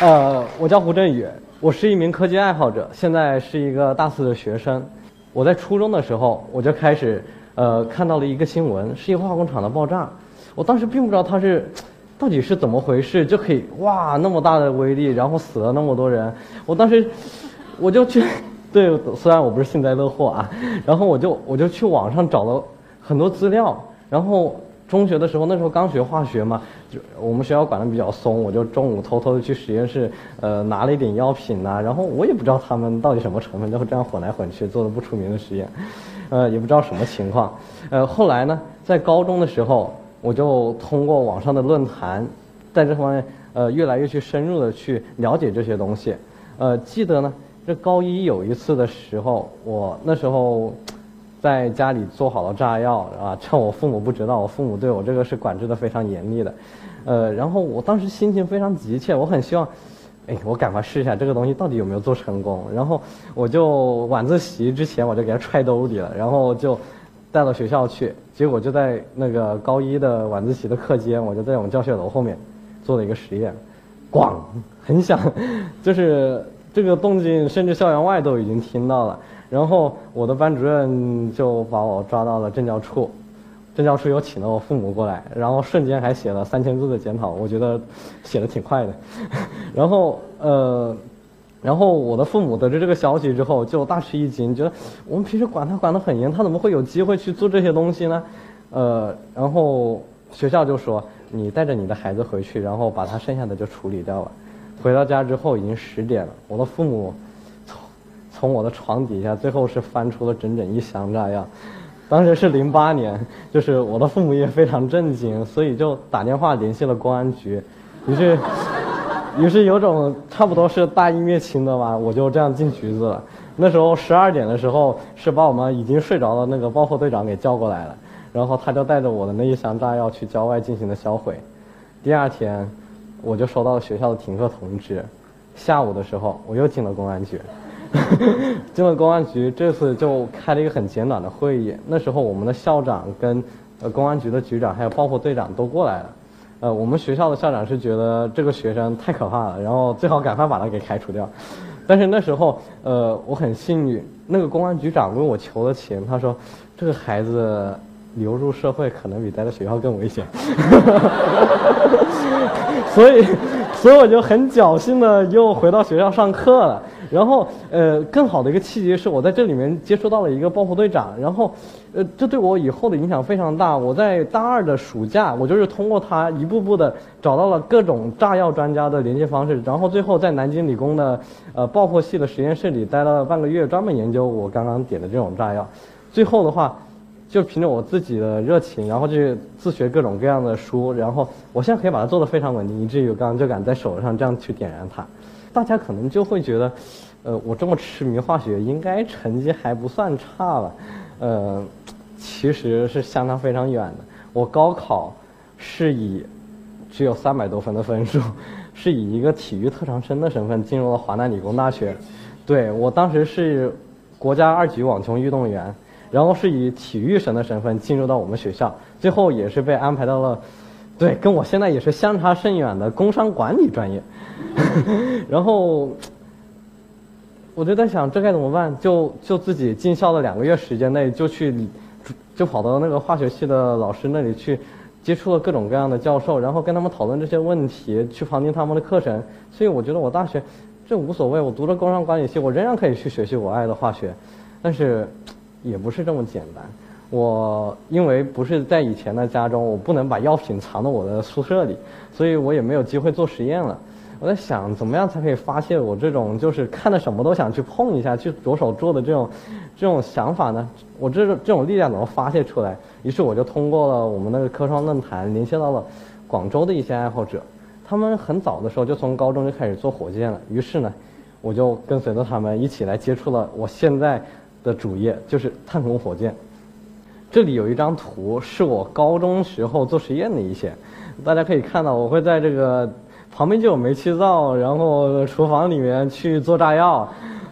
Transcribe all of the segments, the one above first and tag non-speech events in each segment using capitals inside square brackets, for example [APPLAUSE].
呃，我叫胡振宇，我是一名科技爱好者，现在是一个大四的学生。我在初中的时候，我就开始呃看到了一个新闻，是一化工厂的爆炸。我当时并不知道它是到底是怎么回事，就可以哇那么大的威力，然后死了那么多人。我当时我就去，对，虽然我不是幸灾乐祸啊，然后我就我就去网上找了很多资料，然后。中学的时候，那时候刚学化学嘛，就我们学校管的比较松，我就中午偷偷的去实验室，呃，拿了一点药品呐，然后我也不知道他们到底什么成分，就这样混来混去做的不出名的实验，呃，也不知道什么情况，呃，后来呢，在高中的时候，我就通过网上的论坛，在这方面，呃，越来越去深入的去了解这些东西，呃，记得呢，这高一有一次的时候，我那时候。在家里做好了炸药啊，[LAUGHS] 趁我父母不知道，我父母对我这个是管制的非常严厉的，呃，然后我当时心情非常急切，我很希望，哎，我赶快试一下这个东西到底有没有做成功，[LAUGHS] 然后我就晚自习之前我就给它揣兜里了，然后就带到学校去，结果就在那个高一的晚自习的课间，我就在我们教学楼后面做了一个实验，咣，很响，[LAUGHS] 就是这个动静，甚至校园外都已经听到了。然后我的班主任就把我抓到了政教处，政教处又请了我父母过来，然后瞬间还写了三千字的检讨，我觉得写的挺快的。[LAUGHS] 然后呃，然后我的父母得知这个消息之后就大吃一惊，觉得我们平时管他管得很严，他怎么会有机会去做这些东西呢？呃，然后学校就说你带着你的孩子回去，然后把他剩下的就处理掉了。回到家之后已经十点了，我的父母。从从我的床底下，最后是翻出了整整一箱炸药。当时是零八年，就是我的父母也非常震惊，所以就打电话联系了公安局。于是，[LAUGHS] 于是有种差不多是大义灭亲的吧，我就这样进局子了。那时候十二点的时候，是把我们已经睡着的那个爆破队长给叫过来了，然后他就带着我的那一箱炸药去郊外进行了销毁。第二天，我就收到了学校的停课通知。下午的时候，我又进了公安局。[LAUGHS] 进了公安局，这次就开了一个很简短的会议。那时候我们的校长跟呃公安局的局长还有爆破队长都过来了。呃，我们学校的校长是觉得这个学生太可怕了，然后最好赶快把他给开除掉。但是那时候，呃，我很幸运，那个公安局长为我求了情，他说这个孩子流入社会可能比待在学校更危险。[LAUGHS] [LAUGHS] 所以，所以我就很侥幸的又回到学校上课了。然后，呃，更好的一个契机是我在这里面接触到了一个爆破队长，然后，呃，这对我以后的影响非常大。我在大二的暑假，我就是通过他一步步的找到了各种炸药专家的联系方式，然后最后在南京理工的呃爆破系的实验室里待了半个月，专门研究我刚刚点的这种炸药。最后的话，就凭着我自己的热情，然后去自学各种各样的书，然后我现在可以把它做得非常稳定，以至于刚刚就敢在手上这样去点燃它。大家可能就会觉得，呃，我这么痴迷化学，应该成绩还不算差吧？呃，其实是相差非常远的。我高考是以只有三百多分的分数，[LAUGHS] 是以一个体育特长生的身份进入了华南理工大学。对我当时是国家二级网球运动员，然后是以体育生的身份进入到我们学校，最后也是被安排到了，对，跟我现在也是相差甚远的工商管理专业。[LAUGHS] 然后，我就在想，这该怎么办？就就自己进校的两个月时间内，就去，就跑到那个化学系的老师那里去，接触了各种各样的教授，然后跟他们讨论这些问题，去旁听他们的课程。所以我觉得我大学这无所谓，我读了工商管理系，我仍然可以去学习我爱的化学。但是，也不是这么简单。我因为不是在以前的家中，我不能把药品藏到我的宿舍里，所以我也没有机会做实验了。我在想，怎么样才可以发泄我这种就是看到什么都想去碰一下、去着手做的这种这种想法呢？我这种这种力量怎么发泄出来？于是我就通过了我们那个科创论坛，联系到了广州的一些爱好者。他们很早的时候就从高中就开始做火箭了。于是呢，我就跟随着他们一起来接触了我现在的主业，就是探空火箭。这里有一张图，是我高中时候做实验的一些，大家可以看到，我会在这个。旁边就有煤气灶，然后厨房里面去做炸药，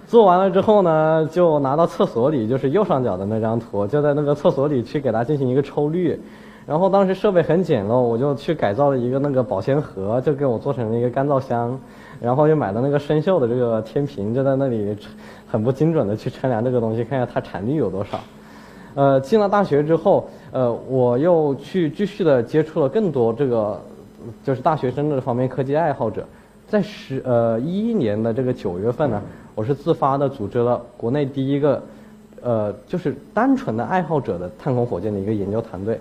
做完了之后呢，就拿到厕所里，就是右上角的那张图，就在那个厕所里去给它进行一个抽滤，然后当时设备很简陋，我就去改造了一个那个保鲜盒，就给我做成了一个干燥箱，然后又买了那个生锈的这个天平，就在那里很不精准的去称量这个东西，看一下它产率有多少。呃，进了大学之后，呃，我又去继续的接触了更多这个，就是大学生这方面科技爱好者。在十呃一一年的这个九月份呢，我是自发的组织了国内第一个，呃，就是单纯的爱好者的探空火箭的一个研究团队。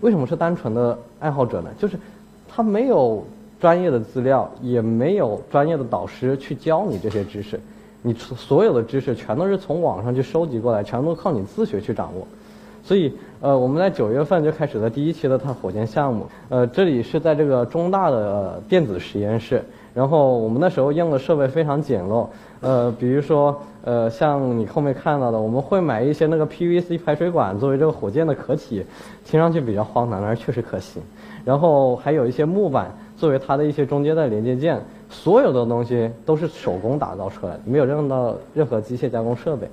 为什么是单纯的爱好者呢？就是他没有专业的资料，也没有专业的导师去教你这些知识，你所有的知识全都是从网上去收集过来，全都靠你自学去掌握。所以，呃，我们在九月份就开始了第一期的太火箭项目。呃，这里是在这个中大的电子实验室。然后我们那时候用的设备非常简陋，呃，比如说，呃，像你后面看到的，我们会买一些那个 PVC 排水管作为这个火箭的壳体，听上去比较荒唐，但是确实可行。然后还有一些木板作为它的一些中间的连接件，所有的东西都是手工打造出来的，没有用到任何机械加工设备。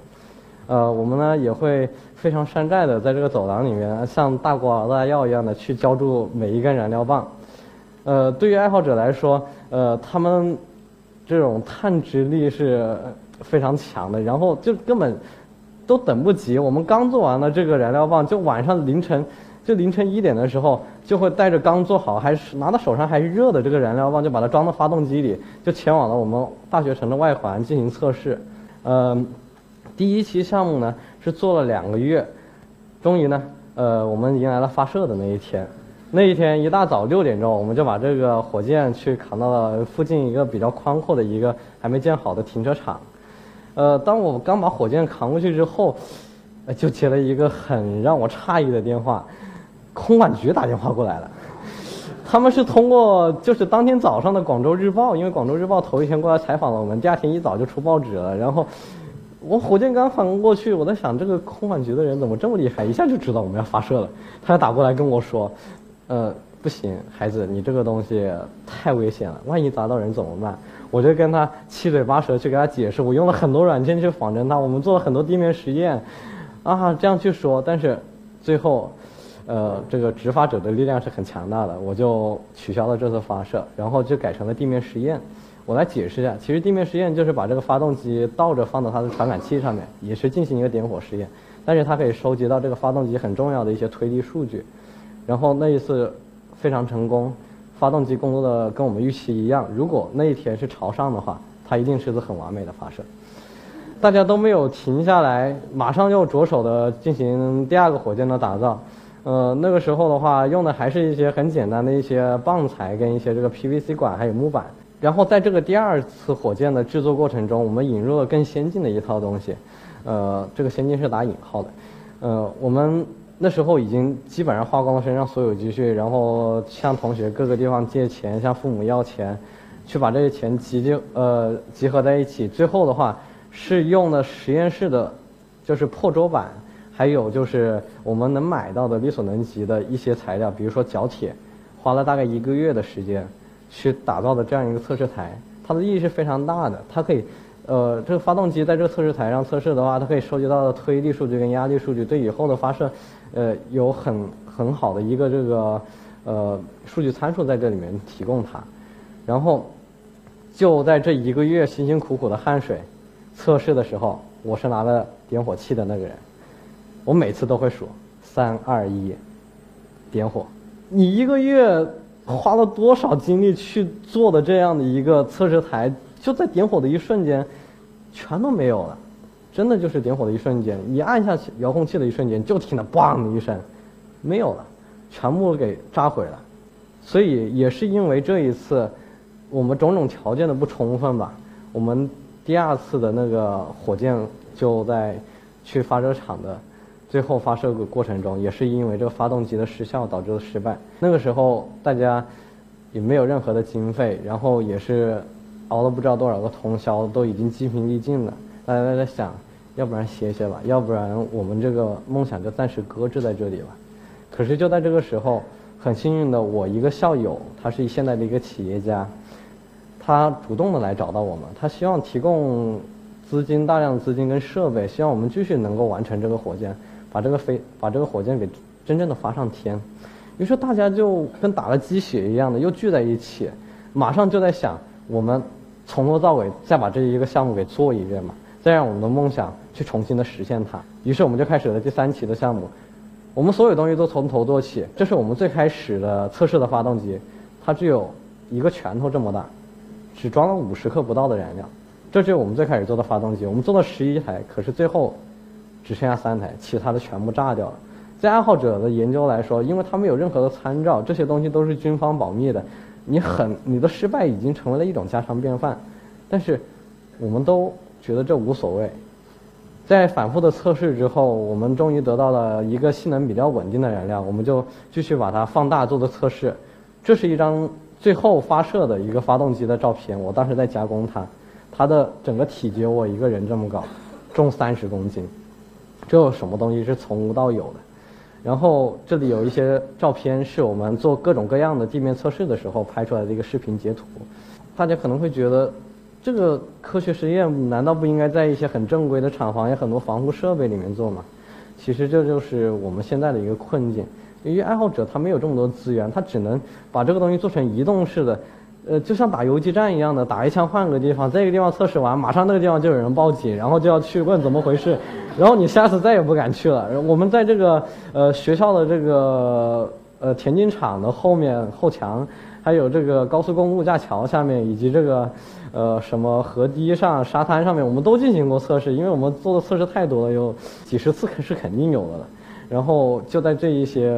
呃，我们呢也会非常山寨的在这个走廊里面，像大锅熬大药一样的去浇筑每一根燃料棒。呃，对于爱好者来说，呃，他们这种探知力是非常强的，然后就根本都等不及。我们刚做完了这个燃料棒，就晚上凌晨，就凌晨一点的时候，就会带着刚做好还是拿到手上还是热的这个燃料棒，就把它装到发动机里，就前往了我们大学城的外环进行测试。呃，第一期项目呢是做了两个月，终于呢，呃，我们迎来了发射的那一天。那一天一大早六点钟，我们就把这个火箭去扛到了附近一个比较宽阔的一个还没建好的停车场。呃，当我刚把火箭扛过去之后，就接了一个很让我诧异的电话，空管局打电话过来了。[LAUGHS] 他们是通过就是当天早上的《广州日报》，因为《广州日报》头一天过来采访了我们，第二天一早就出报纸了。然后我火箭刚反应过去，我在想这个空管局的人怎么这么厉害，一下就知道我们要发射了。他打过来跟我说。呃，不行，孩子，你这个东西太危险了，万一砸到人怎么办？我就跟他七嘴八舌去给他解释，我用了很多软件去仿真它，我们做了很多地面实验，啊，这样去说，但是最后，呃，这个执法者的力量是很强大的，我就取消了这次发射，然后就改成了地面实验。我来解释一下，其实地面实验就是把这个发动机倒着放到它的传感器上面，也是进行一个点火实验，但是它可以收集到这个发动机很重要的一些推力数据。然后那一次非常成功，发动机工作的跟我们预期一样。如果那一天是朝上的话，它一定是次很完美的发射。大家都没有停下来，马上又着手的进行第二个火箭的打造。呃，那个时候的话，用的还是一些很简单的一些棒材跟一些这个 PVC 管还有木板。然后在这个第二次火箭的制作过程中，我们引入了更先进的一套东西。呃，这个先进是打引号的。呃，我们。那时候已经基本上花光了身上所有积蓄，然后向同学各个地方借钱，向父母要钱，去把这些钱集就呃集合在一起。最后的话是用的实验室的，就是破桌板，还有就是我们能买到的力所能及的一些材料，比如说角铁，花了大概一个月的时间去打造的这样一个测试台。它的意义是非常大的，它可以。呃，这个发动机在这个测试台上测试的话，它可以收集到的推力数据跟压力数据，对以后的发射，呃，有很很好的一个这个呃数据参数在这里面提供它。然后就在这一个月辛辛苦苦的汗水测试的时候，我是拿了点火器的那个人，我每次都会数三二一，点火。你一个月花了多少精力去做的这样的一个测试台？就在点火的一瞬间，全都没有了，真的就是点火的一瞬间，你按下遥控器的一瞬间，就听到“嘣”的一声，没有了，全部给炸毁了。所以也是因为这一次，我们种种条件的不充分吧，我们第二次的那个火箭就在去发射场的最后发射的过程中，也是因为这个发动机的失效导致的失败。那个时候大家也没有任何的经费，然后也是。熬了不知道多少个通宵，都已经精疲力尽了。大家都在想，要不然歇歇吧，要不然我们这个梦想就暂时搁置在这里吧。可是就在这个时候，很幸运的，我一个校友，他是现在的一个企业家，他主动的来找到我们，他希望提供资金，大量的资金跟设备，希望我们继续能够完成这个火箭，把这个飞，把这个火箭给真正的发上天。于是大家就跟打了鸡血一样的又聚在一起，马上就在想，我们从头到尾再把这一个项目给做一遍嘛，再让我们的梦想去重新的实现它。于是我们就开始了第三期的项目，我们所有东西都从头做起。这是我们最开始的测试的发动机，它只有一个拳头这么大，只装了五十克不到的燃料。这就是我们最开始做的发动机，我们做了十一台，可是最后只剩下三台，其他的全部炸掉了。在爱好者的研究来说，因为他没有任何的参照，这些东西都是军方保密的。你很你的失败已经成为了一种家常便饭，但是我们都觉得这无所谓。在反复的测试之后，我们终于得到了一个性能比较稳定的燃料，我们就继续把它放大做的测试。这是一张最后发射的一个发动机的照片，我当时在加工它，它的整个体积我一个人这么高，重三十公斤，这有什么东西是从无到有的？然后这里有一些照片，是我们做各种各样的地面测试的时候拍出来的一个视频截图。大家可能会觉得，这个科学实验难道不应该在一些很正规的厂房、有很多防护设备里面做吗？其实这就是我们现在的一个困境。由于爱好者他没有这么多资源，他只能把这个东西做成移动式的。呃，就像打游击战一样的，打一枪换个地方，在一个地方测试完，马上那个地方就有人报警，然后就要去问怎么回事，然后你下次再也不敢去了。我们在这个呃学校的这个呃田径场的后面后墙，还有这个高速公路架桥下面，以及这个呃什么河堤上、沙滩上面，我们都进行过测试，因为我们做的测试太多了，有几十次 [LAUGHS] 是肯定有的了。然后就在这一些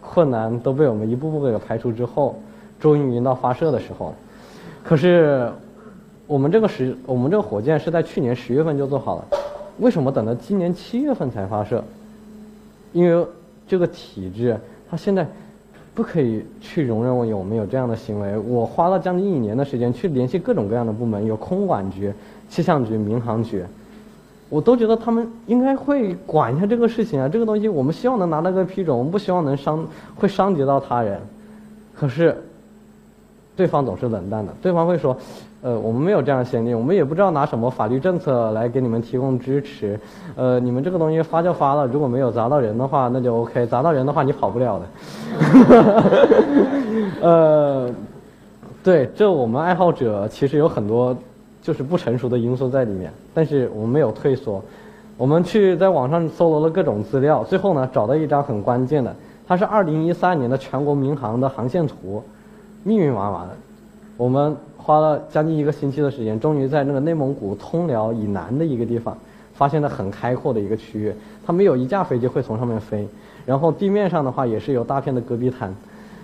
困难都被我们一步步给排除之后。终于到发射的时候了，可是我们这个时我们这个火箭是在去年十月份就做好了，为什么等到今年七月份才发射？因为这个体制它现在不可以去容忍我有没有这样的行为。我花了将近一年的时间去联系各种各样的部门，有空管局、气象局、民航局，我都觉得他们应该会管一下这个事情啊。这个东西我们希望能拿到个批准，我们不希望能伤会伤及到他人，可是。对方总是冷淡的，对方会说：“呃，我们没有这样的先例，我们也不知道拿什么法律政策来给你们提供支持。呃，你们这个东西发就发了，如果没有砸到人的话，那就 OK；砸到人的话，你跑不了的。[LAUGHS] ”呃，对，这我们爱好者其实有很多就是不成熟的因素在里面，但是我们没有退缩，我们去在网上搜罗了各种资料，最后呢找到一张很关键的，它是二零一三年的全国民航的航线图。密密麻麻的，我们花了将近一个星期的时间，终于在那个内蒙古通辽以南的一个地方，发现了很开阔的一个区域。它没有一架飞机会从上面飞，然后地面上的话也是有大片的戈壁滩，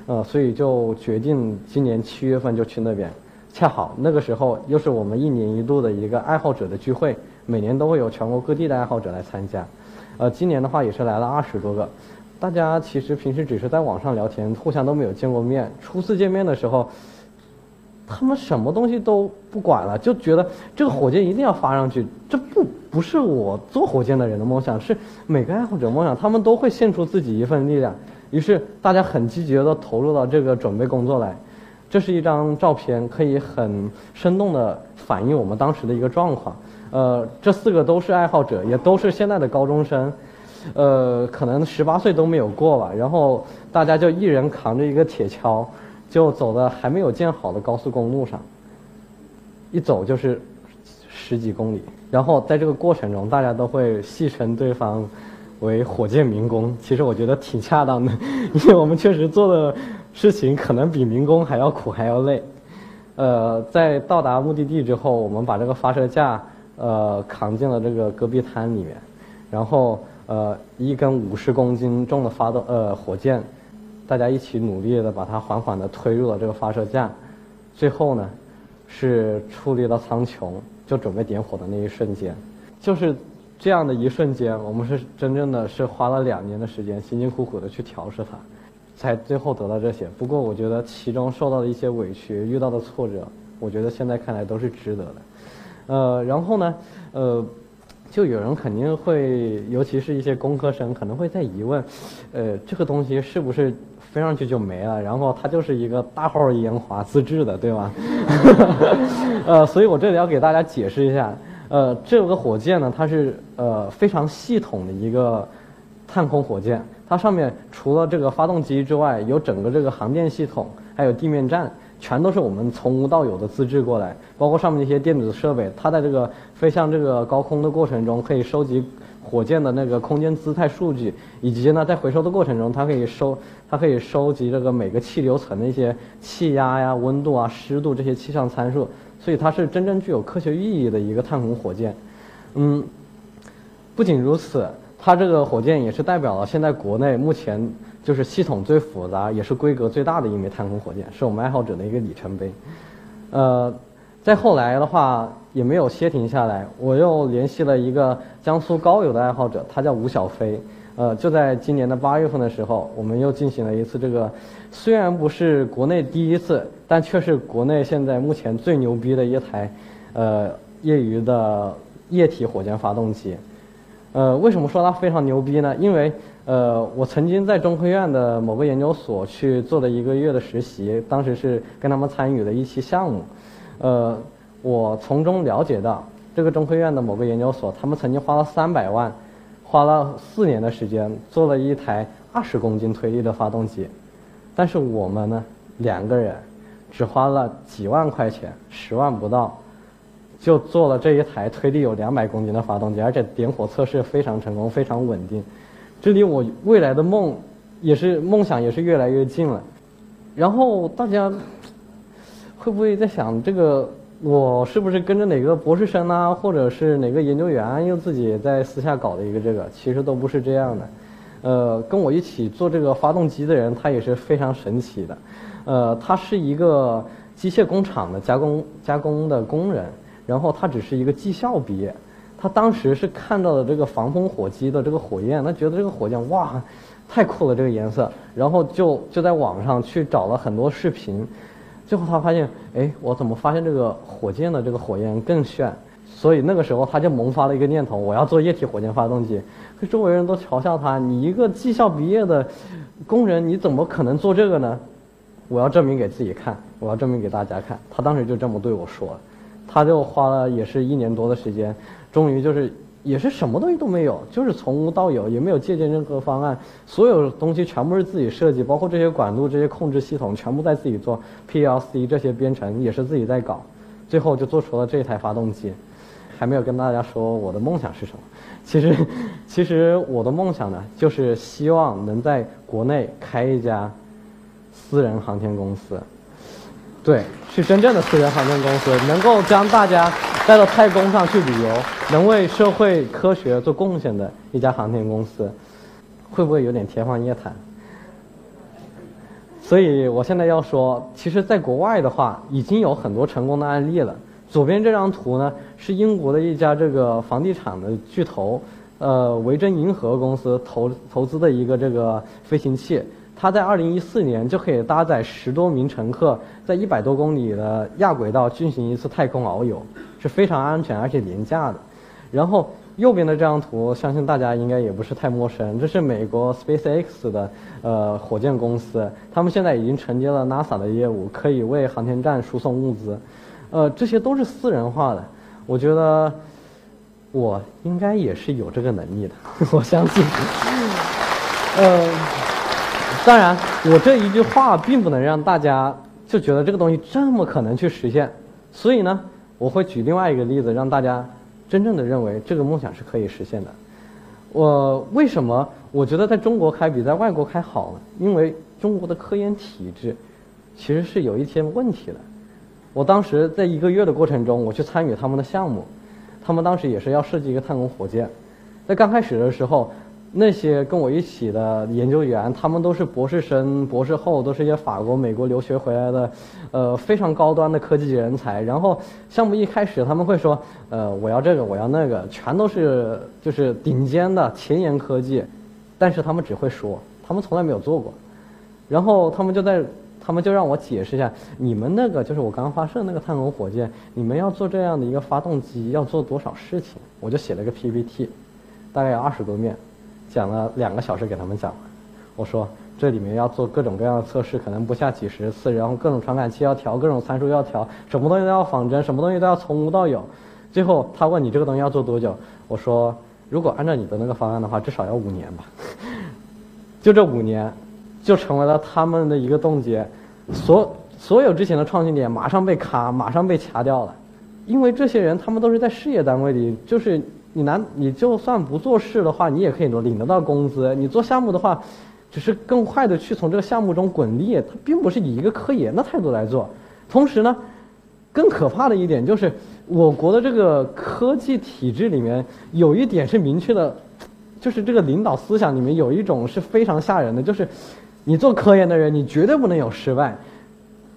呃，所以就决定今年七月份就去那边。恰好那个时候又是我们一年一度的一个爱好者的聚会，每年都会有全国各地的爱好者来参加。呃，今年的话也是来了二十多个。大家其实平时只是在网上聊天，互相都没有见过面。初次见面的时候，他们什么东西都不管了，就觉得这个火箭一定要发上去。这不不是我做火箭的人的梦想，是每个爱好者梦想。他们都会献出自己一份力量，于是大家很积极的投入到这个准备工作来。这是一张照片，可以很生动的反映我们当时的一个状况。呃，这四个都是爱好者，也都是现在的高中生。呃，可能十八岁都没有过吧，然后大家就一人扛着一个铁锹，就走在还没有建好的高速公路上，一走就是十几公里。然后在这个过程中，大家都会戏称对方为“火箭民工”。其实我觉得挺恰当的，[LAUGHS] 因为我们确实做的事情可能比民工还要苦还要累。呃，在到达目的地之后，我们把这个发射架呃扛进了这个戈壁滩里面，然后。呃，一根五十公斤重的发动呃火箭，大家一起努力的把它缓缓的推入了这个发射架，最后呢，是处理到苍穹，就准备点火的那一瞬间，就是这样的一瞬间，我们是真正的是花了两年的时间，辛辛苦苦的去调试它，才最后得到这些。不过我觉得其中受到的一些委屈，遇到的挫折，我觉得现在看来都是值得的。呃，然后呢，呃。就有人肯定会，尤其是一些工科生，可能会在疑问，呃，这个东西是不是飞上去就没了？然后它就是一个大号烟花自制的，对吧？[LAUGHS] 呃，所以我这里要给大家解释一下，呃，这个火箭呢，它是呃非常系统的一个探空火箭，它上面除了这个发动机之外，有整个这个航电系统，还有地面站，全都是我们从无到有的自制过来。包括上面那些电子设备，它在这个飞向这个高空的过程中，可以收集火箭的那个空间姿态数据，以及呢，在回收的过程中，它可以收，它可以收集这个每个气流层的一些气压呀、温度啊、湿度这些气象参数。所以它是真正具有科学意义的一个探空火箭。嗯，不仅如此。它这个火箭也是代表了现在国内目前就是系统最复杂，也是规格最大的一枚太空火箭，是我们爱好者的一个里程碑。呃，再后来的话也没有歇停下来，我又联系了一个江苏高邮的爱好者，他叫吴小飞。呃，就在今年的八月份的时候，我们又进行了一次这个，虽然不是国内第一次，但却是国内现在目前最牛逼的一台，呃，业余的液体火箭发动机。呃，为什么说它非常牛逼呢？因为呃，我曾经在中科院的某个研究所去做了一个月的实习，当时是跟他们参与的一期项目。呃，我从中了解到，这个中科院的某个研究所，他们曾经花了三百万，花了四年的时间做了一台二十公斤推力的发动机，但是我们呢，两个人只花了几万块钱，十万不到。就做了这一台推力有两百公斤的发动机，而且点火测试非常成功，非常稳定。这离我未来的梦，也是梦想，也是越来越近了。然后大家会不会在想，这个我是不是跟着哪个博士生啊，或者是哪个研究员又自己在私下搞的一个这个？其实都不是这样的。呃，跟我一起做这个发动机的人，他也是非常神奇的。呃，他是一个机械工厂的加工加工的工人。然后他只是一个技校毕业，他当时是看到了这个防风火机的这个火焰，他觉得这个火箭哇，太酷了这个颜色，然后就就在网上去找了很多视频，最后他发现，哎，我怎么发现这个火箭的这个火焰更炫？所以那个时候他就萌发了一个念头，我要做液体火箭发动机。可周围人都嘲笑他，你一个技校毕业的工人，你怎么可能做这个呢？我要证明给自己看，我要证明给大家看。他当时就这么对我说。他就花了也是一年多的时间，终于就是也是什么东西都没有，就是从无到有，也没有借鉴任何方案，所有东西全部是自己设计，包括这些管路、这些控制系统，全部在自己做，PLC 这些编程也是自己在搞，最后就做出了这台发动机。还没有跟大家说我的梦想是什么，其实，其实我的梦想呢，就是希望能在国内开一家私人航天公司。对，是真正的私人航天公司，能够将大家带到太空上去旅游，能为社会科学做贡献的一家航天公司，会不会有点天方夜谭？所以我现在要说，其实，在国外的话，已经有很多成功的案例了。左边这张图呢，是英国的一家这个房地产的巨头，呃，维珍银河公司投投资的一个这个飞行器。它在二零一四年就可以搭载十多名乘客，在一百多公里的亚轨道进行一次太空遨游，是非常安全而且廉价的。然后右边的这张图，相信大家应该也不是太陌生，这是美国 SpaceX 的呃火箭公司，他们现在已经承接了 NASA 的业务，可以为航天站输送物资。呃，这些都是私人化的，我觉得我应该也是有这个能力的，[LAUGHS] 我相信。嗯。呃当然，我这一句话并不能让大家就觉得这个东西这么可能去实现，所以呢，我会举另外一个例子，让大家真正的认为这个梦想是可以实现的。我为什么我觉得在中国开比在外国开好呢？因为中国的科研体制其实是有一些问题的。我当时在一个月的过程中，我去参与他们的项目，他们当时也是要设计一个太空火箭，在刚开始的时候。那些跟我一起的研究员，他们都是博士生、博士后，都是一些法国、美国留学回来的，呃，非常高端的科技人才。然后项目一开始，他们会说，呃，我要这个，我要那个，全都是就是顶尖的前沿科技，但是他们只会说，他们从来没有做过。然后他们就在，他们就让我解释一下，你们那个就是我刚刚发射那个探空火箭，你们要做这样的一个发动机，要做多少事情？我就写了个 PPT，大概有二十多面。讲了两个小时给他们讲，我说这里面要做各种各样的测试，可能不下几十次，然后各种传感器要调，各种参数要调，什么东西都要仿真，什么东西都要从无到有。最后他问你这个东西要做多久，我说如果按照你的那个方案的话，至少要五年吧。就这五年，就成为了他们的一个冻结，所所有之前的创新点马上被卡，马上被掐掉了。因为这些人他们都是在事业单位里，就是你难，你就算不做事的话，你也可以领得到工资。你做项目的话，只是更快的去从这个项目中滚利，它并不是以一个科研的态度来做。同时呢，更可怕的一点就是，我国的这个科技体制里面有一点是明确的，就是这个领导思想里面有一种是非常吓人的，就是你做科研的人，你绝对不能有失败。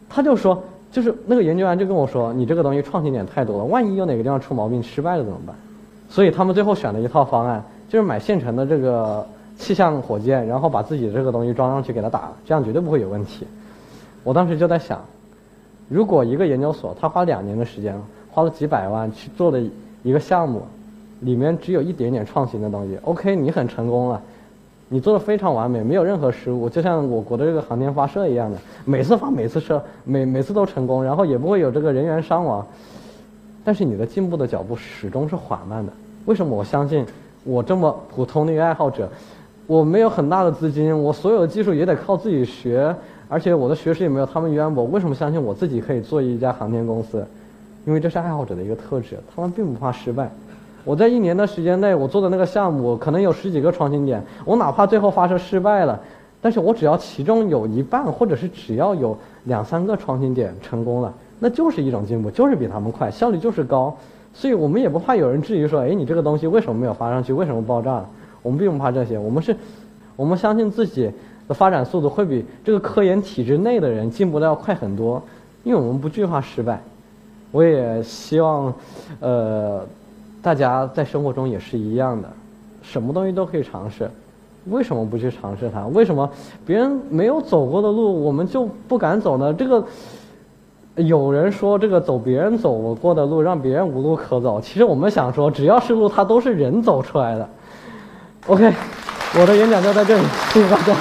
他就说。就是那个研究员就跟我说：“你这个东西创新点太多了，万一有哪个地方出毛病失败了怎么办？”所以他们最后选了一套方案，就是买现成的这个气象火箭，然后把自己这个东西装上去给它打，这样绝对不会有问题。我当时就在想，如果一个研究所他花两年的时间，花了几百万去做的一个项目，里面只有一点点创新的东西，OK，你很成功了。你做的非常完美，没有任何失误，就像我国的这个航天发射一样的，每次发每次射，每每次都成功，然后也不会有这个人员伤亡。但是你的进步的脚步始终是缓慢的。为什么我相信我这么普通的一个爱好者，我没有很大的资金，我所有的技术也得靠自己学，而且我的学识也没有他们渊博。为什么相信我自己可以做一家航天公司？因为这是爱好者的一个特质，他们并不怕失败。我在一年的时间内，我做的那个项目可能有十几个创新点。我哪怕最后发射失败了，但是我只要其中有一半，或者是只要有两三个创新点成功了，那就是一种进步，就是比他们快，效率就是高。所以我们也不怕有人质疑说：“哎，你这个东西为什么没有发上去？为什么爆炸了？”我们并不怕这些，我们是，我们相信自己的发展速度会比这个科研体制内的人进步的要快很多，因为我们不惧怕失败。我也希望，呃。大家在生活中也是一样的，什么东西都可以尝试，为什么不去尝试它？为什么别人没有走过的路，我们就不敢走呢？这个有人说，这个走别人走过的路，让别人无路可走。其实我们想说，只要是路，它都是人走出来的。OK，我的演讲就在这里，谢谢大家。